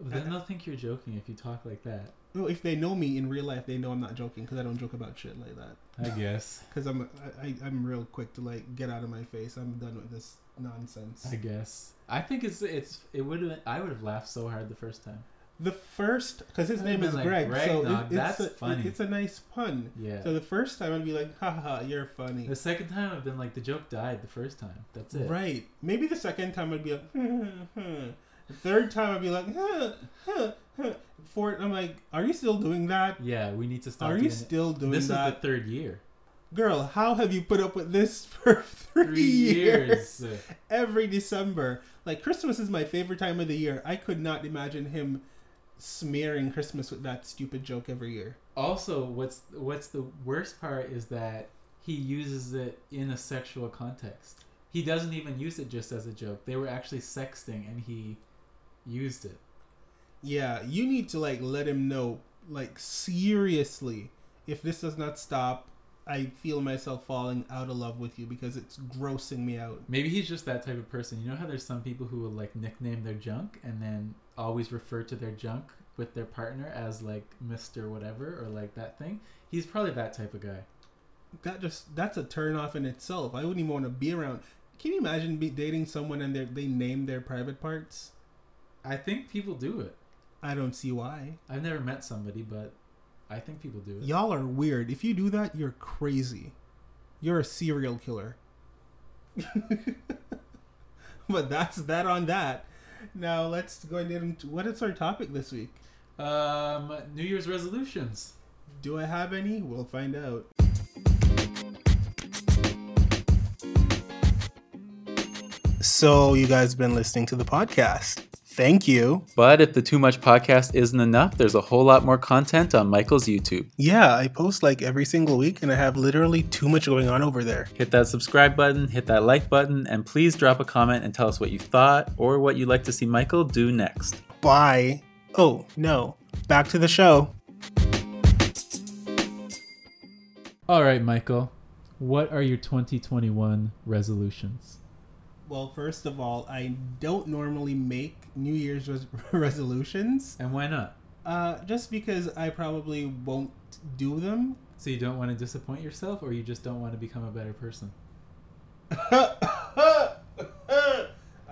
Then they'll think you're joking if you talk like that. No, if they know me in real life, they know I'm not joking because I don't joke about shit like that. I guess. Because I'm I, I, I'm real quick to like get out of my face. I'm done with this nonsense. I guess. I think it's it's it would have I would have laughed so hard the first time. The first, because his I'd name is like, Greg, Greg so it, it's that's a, funny. it's a nice pun. Yeah. So the first time I'd be like, haha, you're funny. The second time I've been like the joke died the first time. That's it. Right. Maybe the second time I'd be like, hmm, hmm, hmm. The third time I'd be like, huh, huh, huh. Fourth, I'm like, are you still doing that? Yeah, we need to stop. Are you it. still doing that? This is the third year. Girl, how have you put up with this for three, Three years? years. Every December. Like, Christmas is my favorite time of the year. I could not imagine him smearing Christmas with that stupid joke every year. Also, what's what's the worst part is that he uses it in a sexual context. He doesn't even use it just as a joke. They were actually sexting and he used it. Yeah, you need to like let him know, like seriously, if this does not stop, I feel myself falling out of love with you because it's grossing me out. Maybe he's just that type of person. You know how there's some people who will like nickname their junk and then always refer to their junk with their partner as like Mr. whatever or like that thing? He's probably that type of guy. That just that's a turn off in itself. I wouldn't even want to be around. Can you imagine be dating someone and they they name their private parts? I think people do it. I don't see why. I've never met somebody, but I think people do it. Y'all are weird. If you do that, you're crazy. You're a serial killer. but that's that on that. Now let's go into what is our topic this week. Um, New Year's resolutions. Do I have any? We'll find out. So you guys been listening to the podcast. Thank you. But if the Too Much podcast isn't enough, there's a whole lot more content on Michael's YouTube. Yeah, I post like every single week and I have literally too much going on over there. Hit that subscribe button, hit that like button, and please drop a comment and tell us what you thought or what you'd like to see Michael do next. Bye. Oh, no. Back to the show. All right, Michael. What are your 2021 resolutions? Well, first of all, I don't normally make New Year's res- resolutions. And why not? Uh, just because I probably won't do them. So you don't want to disappoint yourself or you just don't want to become a better person?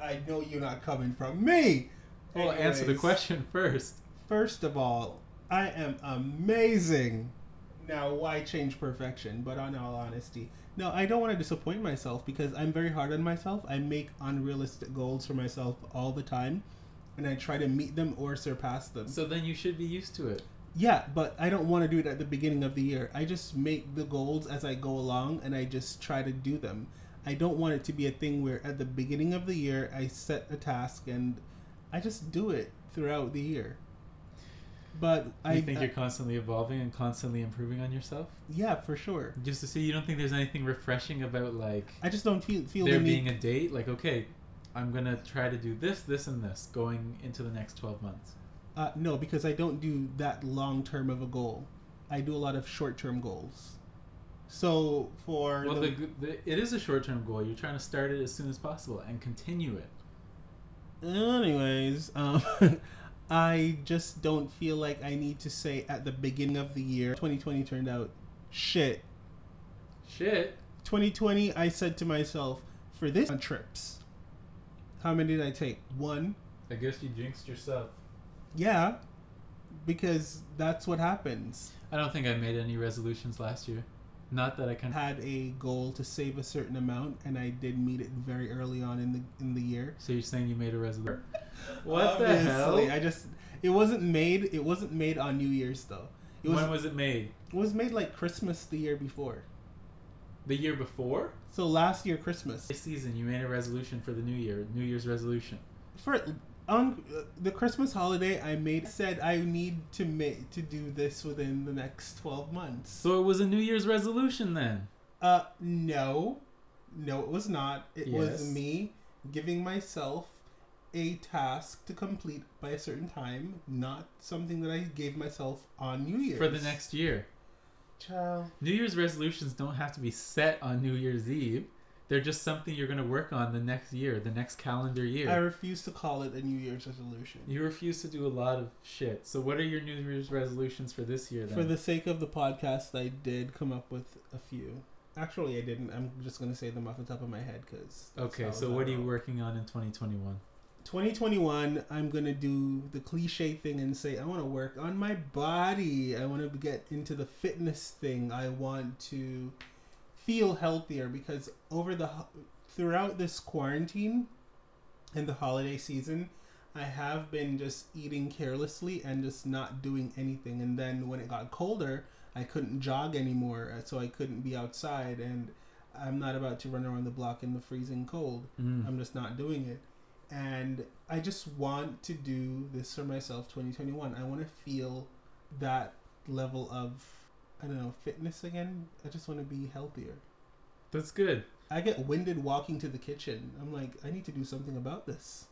I know you're not coming from me. Well, answer the question first. First of all, I am amazing. Now, why change perfection? But on all honesty, no, I don't want to disappoint myself because I'm very hard on myself. I make unrealistic goals for myself all the time, and I try to meet them or surpass them. So then you should be used to it. Yeah, but I don't want to do it at the beginning of the year. I just make the goals as I go along and I just try to do them. I don't want it to be a thing where at the beginning of the year I set a task and I just do it throughout the year. But I I think I- you're constantly evolving and constantly improving on yourself. yeah, for sure. Just to see, you don't think there's anything refreshing about like I just don't feel feel there being need. a date. Like, okay, I'm gonna try to do this, this, and this going into the next 12 months. uh, no, because I don't do that long term of a goal. I do a lot of short term goals. So for Well, the, the, the, it is a short-term goal. You're trying to start it as soon as possible and continue it. Anyways, um, I just don't feel like I need to say at the beginning of the year, 2020 turned out shit. Shit. 2020, I said to myself, for this on trips, how many did I take? One. I guess you jinxed yourself. Yeah, because that's what happens. I don't think I made any resolutions last year. Not that I can. Had a goal to save a certain amount, and I did meet it very early on in the in the year. So you're saying you made a resolution? What the hell? I just it wasn't made. It wasn't made on New Year's though. It was when was it made? It was made like Christmas the year before. The year before? So last year Christmas. This season, you made a resolution for the new year, New Year's resolution. For on uh, the Christmas holiday, I made said I need to make to do this within the next twelve months. So it was a New Year's resolution then. Uh, no, no, it was not. It was me giving myself a task to complete by a certain time, not something that I gave myself on New Year's For the next year. child. New Year's resolutions don't have to be set on New Year's Eve. They're just something you're going to work on the next year, the next calendar year. I refuse to call it a New Year's resolution. You refuse to do a lot of shit. So what are your New Year's resolutions for this year then? For the sake of the podcast, I did come up with a few. Actually, I didn't. I'm just gonna say them off the top of my head because. Okay, so what are you working on in 2021? 2021, I'm gonna do the cliche thing and say I want to work on my body. I want to get into the fitness thing. I want to feel healthier because over the ho- throughout this quarantine and the holiday season, I have been just eating carelessly and just not doing anything. And then when it got colder, I couldn't jog anymore, uh, so I couldn't be outside. And I'm not about to run around the block in the freezing cold. Mm. I'm just not doing it. And I just want to do this for myself 2021. I want to feel that level of I don't know, fitness again. I just want to be healthier. That's good. I get winded walking to the kitchen. I'm like, I need to do something about this.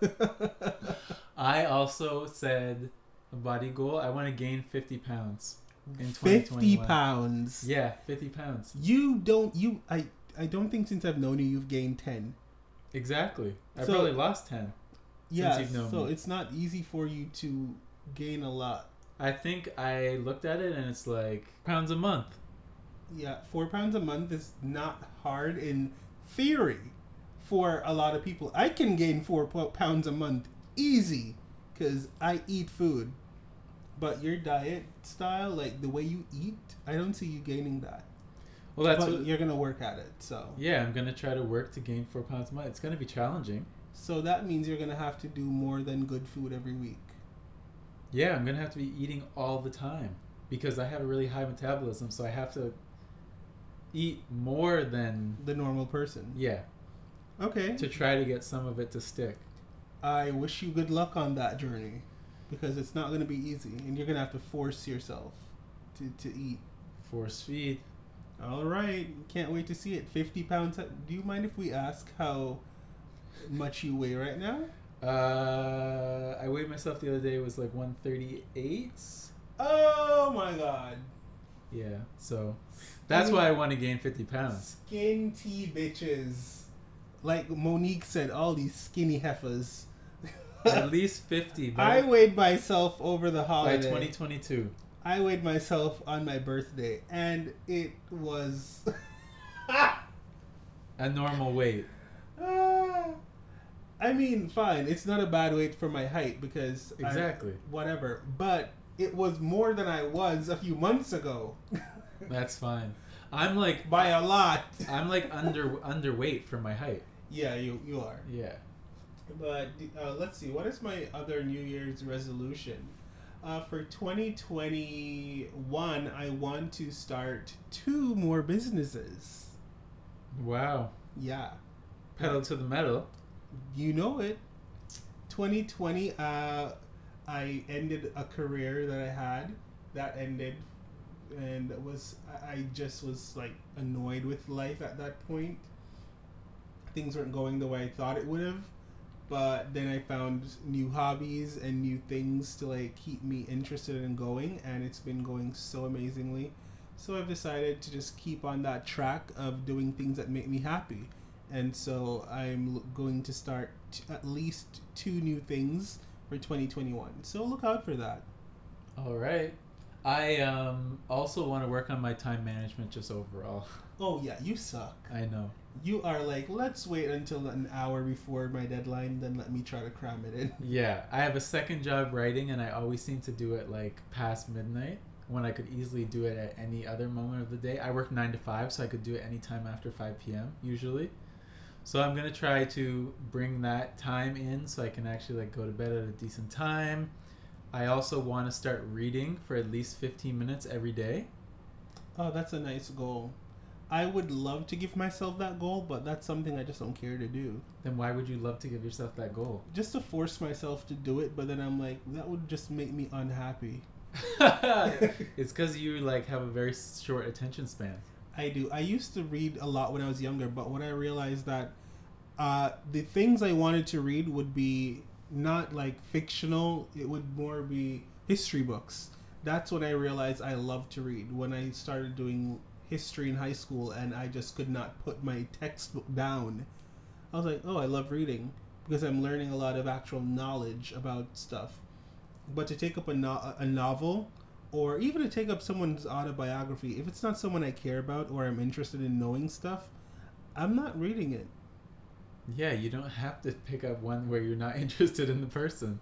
I also said a body goal. I want to gain 50 pounds. In 2021. 50 pounds. Yeah, 50 pounds. You don't you I I don't think since I've known you you've gained 10. Exactly. I So- probably lost 10. Yeah, you've known so me. it's not easy for you to gain a lot. I think I looked at it and it's like pounds a month. Yeah, four pounds a month is not hard in theory for a lot of people. I can gain four pounds a month easy because I eat food. But your diet style, like the way you eat, I don't see you gaining that. Well, that's what, you're gonna work at it. So yeah. I'm gonna try to work to gain four pounds a month. It's gonna be challenging. so that means you're gonna have to do more than good food every week. Yeah, I'm gonna have to be eating all the time because I have a really high metabolism, so I have to eat more than The normal person. yeah Okay. to try to get some of it to stick. I wish you good luck on that journey because it's not gonna be easy, and you're gonna have to force yourself to to eat. Force feed. All right, can't wait to see it. Fifty pounds. Do you mind if we ask how much you weigh right now? Uh, I weighed myself the other day. It was like 138. Oh my god, Yeah, so that's why I want to gain 50 pounds. skinty bitches. Like Monique said, all these skinny heifers. At least 50 I weighed myself over the by holiday. 2022. I weighed myself on my birthday, and it was. A normal weight. Ah. I mean, fine. It's not a bad weight for my height because I- Exactly. whatever. But it was more than I was a few months ago, That's fine. I'm like by a lot. I'm like under underweight for my height. Yeah, you you are. Yeah. But uh, let's see. What is my other New Year's resolution? Uh, for 2021, I want to start two more businesses. Wow. Yeah. Pedal to the metal. you know it 2020 uh i ended a career that i had that ended and was I- i just was like annoyed with life at that point things weren't going the way i thought it would have but then i found new hobbies and new things to like keep me interested in going and it's been going so amazingly so i've decided to just keep on that track of doing things that make me happy and so I'm going to start t- at least two new things for 2021. So look out for that. All right. I um also want to work on my time management just overall. Oh yeah, you suck. I know. You are like, let's wait until an hour before my deadline, then let me try to cram it in. Yeah, I have a second job writing, and I always seem to do it like past midnight when I could easily do it at any other moment of the day. I work nine to five, so I could do it anytime after five p.m. usually. So I'm gonna try to bring that time in so I can actually like go to bed at a decent time. I also want to start reading for at least fifteen minutes every day. Oh, that's a nice goal. I would love to give myself that goal, but that's something I just don't care to do. Then why would you love to give yourself that goal? Just to force myself to do it, but then I'm like, that would just make me unhappy. it's because you like have a very short attention span. I do. I used to read a lot when I was younger, but when I realized that uh, the things I wanted to read would be not like fictional, it would more be history books. That's when I realized I love to read. When I started doing history in high school and I just could not put my textbook down, I was like, oh, I love reading because I'm learning a lot of actual knowledge about stuff. But to take up a, no- a novel or even to take up someone's autobiography, if it's not someone I care about or I'm interested in knowing stuff, I'm not reading it. Yeah, you don't have to pick up one where you're not interested in the person.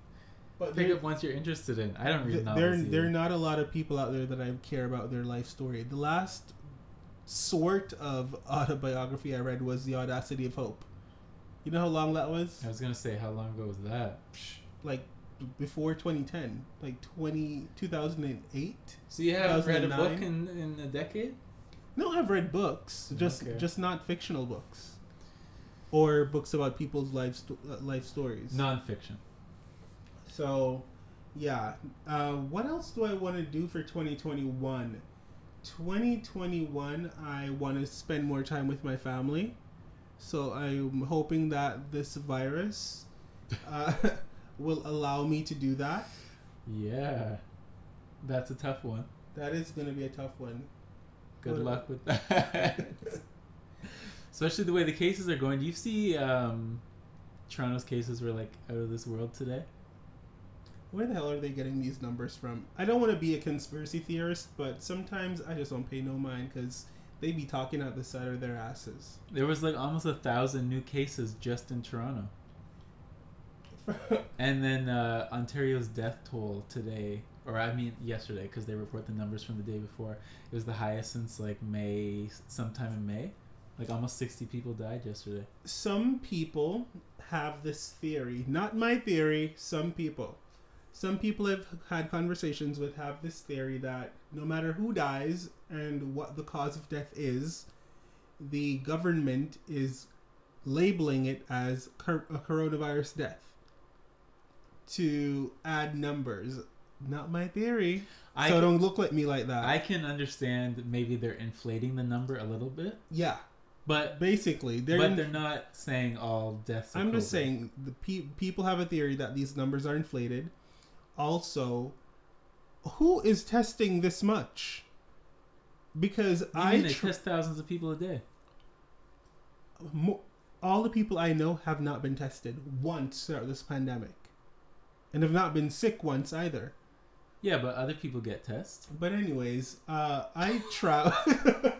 But Pick up ones you're interested in. I don't read novels. there, there are not a lot of people out there that I care about their life story. The last sort of autobiography I read was The Audacity of Hope. You know how long that was? I was gonna say, how long ago was that? Like before 2010, like 20, 2008. So you haven't read a book in, in a decade? No, I've read books, just Okay. just not fictional books, or books about people's life sto- uh, life stories. Nonfiction. So, yeah. Uh, what else do I want to do for 2021? 2021, I want to spend more time with my family. So I'm hoping that this virus uh, will allow me to do that. Yeah, that's a tough one. That is going to be a tough one. Good What- luck with that. Especially the way the cases are going. Do you see um, Toronto's cases were like out of this world today? Where the hell are they getting these numbers from? I don't want to be a conspiracy theorist, but sometimes I just don't pay no mind because they be talking out the side of their asses. There was like almost a thousand new cases just in Toronto. and then uh, Ontario's death toll today, or I mean yesterday, because they report the numbers from the day before. It was the highest since like May, sometime in May. Like almost sixty people died yesterday. Some people have this theory, not my theory. Some people, some people have had conversations with have this theory that no matter who dies and what the cause of death is, the government is labeling it as a coronavirus death to add numbers. Not my theory. I so can, don't look at me like that. I can understand maybe they're inflating the number a little bit, yeah, but basically, they're but they're not saying all deaths. Are I'm just saying the pe- people have a theory that these numbers are inflated. Also, who is testing this much? Because You I mean they tr- test thousands of people a day. mo- all the people I know have not been tested once throughout this pandemic, and have not been sick once either. Yeah, but other people get tests. But anyways, uh, I travel.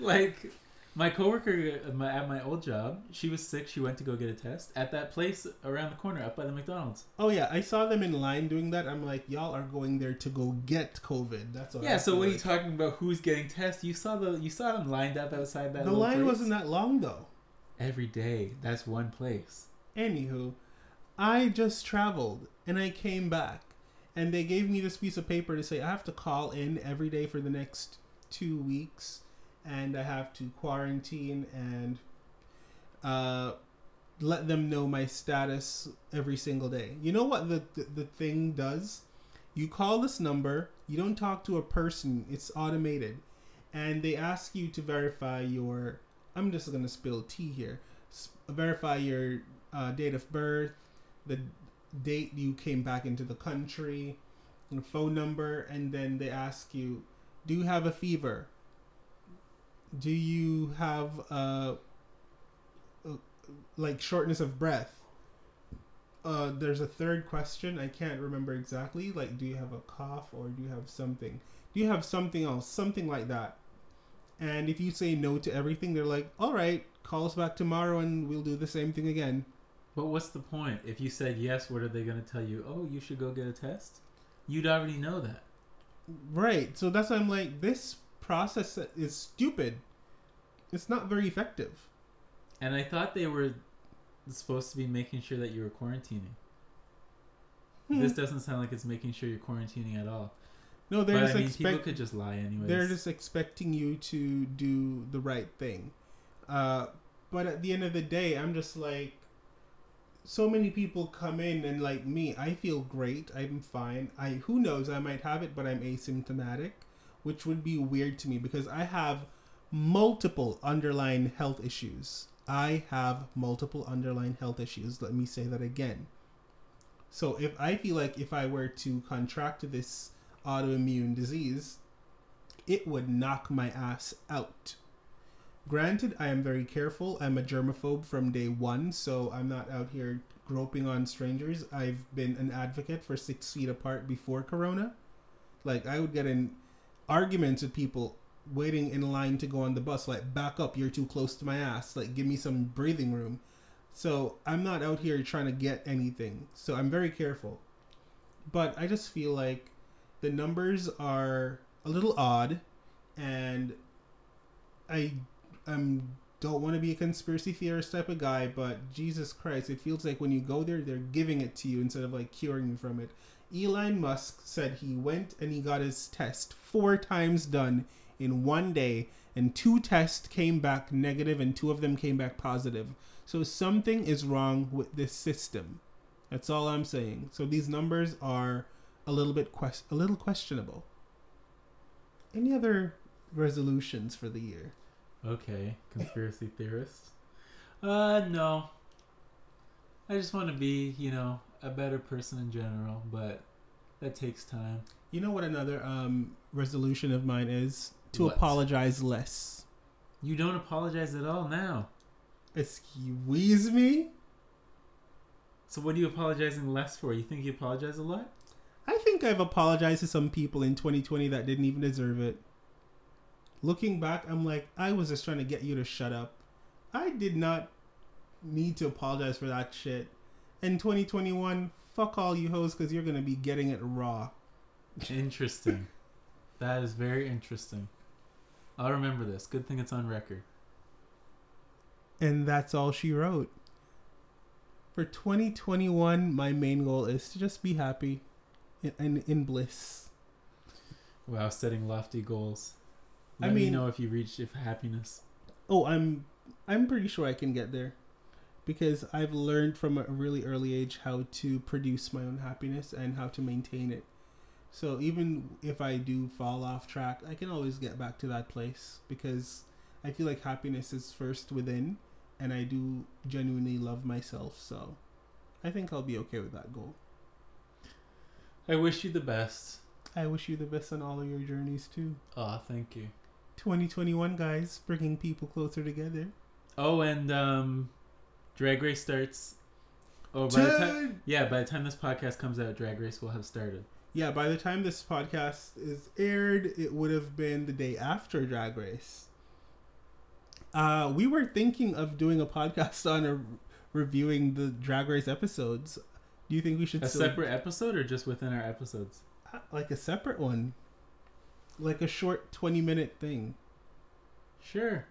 Like my coworker at my, at my old job, she was sick. She went to go get a test at that place around the corner, up by the McDonald's. oh yeah, I saw them in line doing that. I'm like, y'all are going there to go get COVID. That's what. Yeah. I So feel when you like. talking about who's getting tested, you saw the you saw them lined up outside that. the line place? wasn't that long though. every day. That's one place. Anywho, I just traveled and I came back, and they gave me this piece of paper to say I have to call in every day for the next two weeks, and I have to quarantine and uh, let them know my status every single day. You know what the, the the thing does? You call this number. You don't talk to a person. It's automated, and they ask you to verify your. I'm just gonna spill tea here. Verify your uh, date of birth, the date you came back into the country, your phone number, and then they ask you, "Do you have a fever? Do you have uh, like shortness of breath?" Uh, there's a third question. I can't remember exactly. Like, do you have a cough or do you have something? Do you have something else? Something like that. And if you say no to everything, they're like, "All right, call us back tomorrow and we'll do the same thing again." But what's the point? If you said yes, what are they going to tell you? Oh, you should go get a test. You'd already know that. Right. So that's why I'm like, this process is stupid. It's not very effective. And I thought they were supposed to be making sure that you were quarantining. Hmm. This doesn't sound like it's making sure you're quarantining at all. no, they're but just I mean, people could just lie anyways. they're just expecting you to do the right thing. Uh, but at the end of the day, I'm just like, so many people come in and like me, I feel great. I'm fine. I who knows, I might have it, but I'm asymptomatic, which would be weird to me because I have multiple underlying health issues. I have multiple underlying health issues. Let me say that again. So if I feel like if I were to contract this autoimmune disease, it would knock my ass out. Granted, I am very careful. I'm a germaphobe from day one, so I'm not out here groping on strangers. I've been an advocate for six feet apart before Corona. Like, I would get in arguments with people waiting in line to go on the bus, like, back up, you're too close to my ass. Like, give me some breathing room. So, I'm not out here trying to get anything. So, I'm very careful. But I just feel like the numbers are a little odd, and I um don't want to be a conspiracy theorist type of guy, but Jesus Christ, it feels like when you go there, they're giving it to you instead of like curing you from it. Elon Musk said he went and he got his test four times done in one day, and two tests came back negative, and two of them came back positive. So something is wrong with this system. That's all I'm saying. So these numbers are a little bit quest- a little questionable. Any other resolutions for the year? Okay, conspiracy theorists. Uh, no. I just want to be, you know, a better person in general, but that takes time. You know what another um, resolution of mine is? To What? apologize less. You don't apologize at all now. Excuse me? So what are you apologizing less for? You think you apologize a lot? I think I've apologized to some people in 2020 that didn't even deserve it. Looking back, I'm like, I was just trying to get you to shut up. I did not need to apologize for that shit. In 2021, fuck all you hoes because you're gonna be getting it raw. Interesting. that is very interesting. I'll remember this. Good thing it's on record. And that's all she wrote. For 2021, my main goal is to just be happy and in, in, bliss. Wow, setting lofty goals. I Let me know if you reach if happiness. Oh, I'm I'm pretty sure I can get there because I've learned from a really early age how to produce my own happiness and how to maintain it. So even if I do fall off track, I can always get back to that place because I feel like happiness is first within and I do genuinely love myself. So I think I'll be okay with that goal. I wish you the best. I wish you the best on all of your journeys too. Aw, thank you. 2021 guys, bringing people closer together. Oh, and um, Drag Race starts. Oh, by the time yeah, by the time this podcast comes out, Drag Race will have started. Yeah, by the time this podcast is aired, it would have been the day after Drag Race. Uh, we were thinking of doing a podcast on a, reviewing the Drag Race episodes. Do you think we should A still- separate episode or just within our episodes? uh, like a separate one, like a short twenty minute thing? Sure.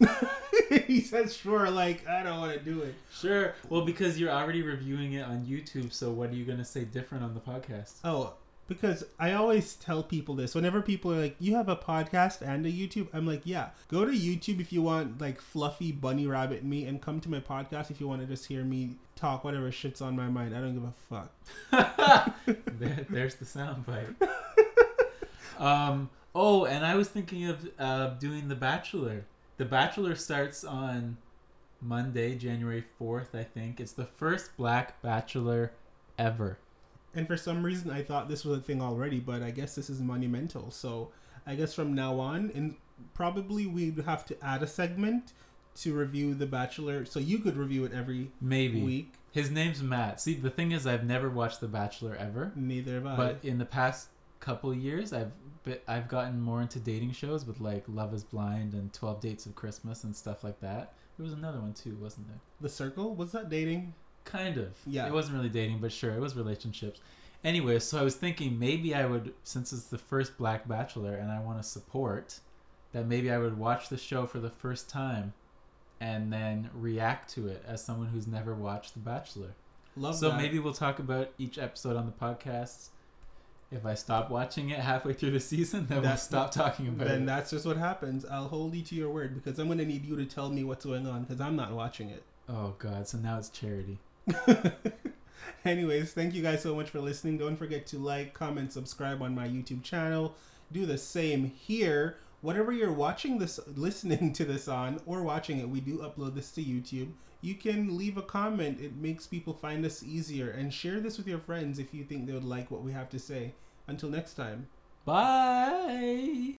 he says, "Sure." Like I don't want to do it. Sure. Well, because you're already reviewing it on YouTube, so what are you gonna say different on the podcast? Oh, because I always tell people this. Whenever people are like, "You have a podcast and a YouTube," I'm like, "Yeah, go to YouTube if you want like fluffy bunny rabbit me, and come to my podcast if you want to just hear me talk whatever shit's on my mind. I don't give a fuck." there, there's the soundbite. um. Oh, and I was thinking of uh, doing The Bachelor. The Bachelor starts on Monday, January fourth. I think it's the first Black Bachelor ever. And for some reason, I thought this was a thing already, but I guess this is monumental. So I guess from now on, and probably we'd have to add a segment to review The Bachelor, so you could review it every Maybe week. his name's Matt. See, the thing is, I've never watched The Bachelor ever. Neither have I. But in the past couple years, I've been, I've gotten more into dating shows with like Love Is Blind and Twelve Dates of Christmas and stuff like that. There was another one too, wasn't there? the Circle was that dating? Kind of. Yeah. It wasn't really dating, but sure, it was relationships. Anyway, so I was thinking maybe I would, since it's the first Black Bachelor and I want to support, that maybe I would watch the show for the first time and then react to it as someone who's never watched The Bachelor. Love so that. maybe we'll talk about each episode on the podcast. If I stop watching it halfway through the season, then we'll That's- stop talking about then it. Then that's just what happens. I'll hold you to your word because I'm gonna need you to tell me what's going on because I'm not watching it. Oh god, so now it's charity. Anyways, thank you guys so much for listening. Don't forget to like, comment, subscribe on my YouTube channel. Do the same here. Whatever you're watching this, listening to this on, or watching it, we do upload this to YouTube. You can leave a comment. It makes people find us easier. And share this with your friends if you think they would like what we have to say. Until next time. Bye.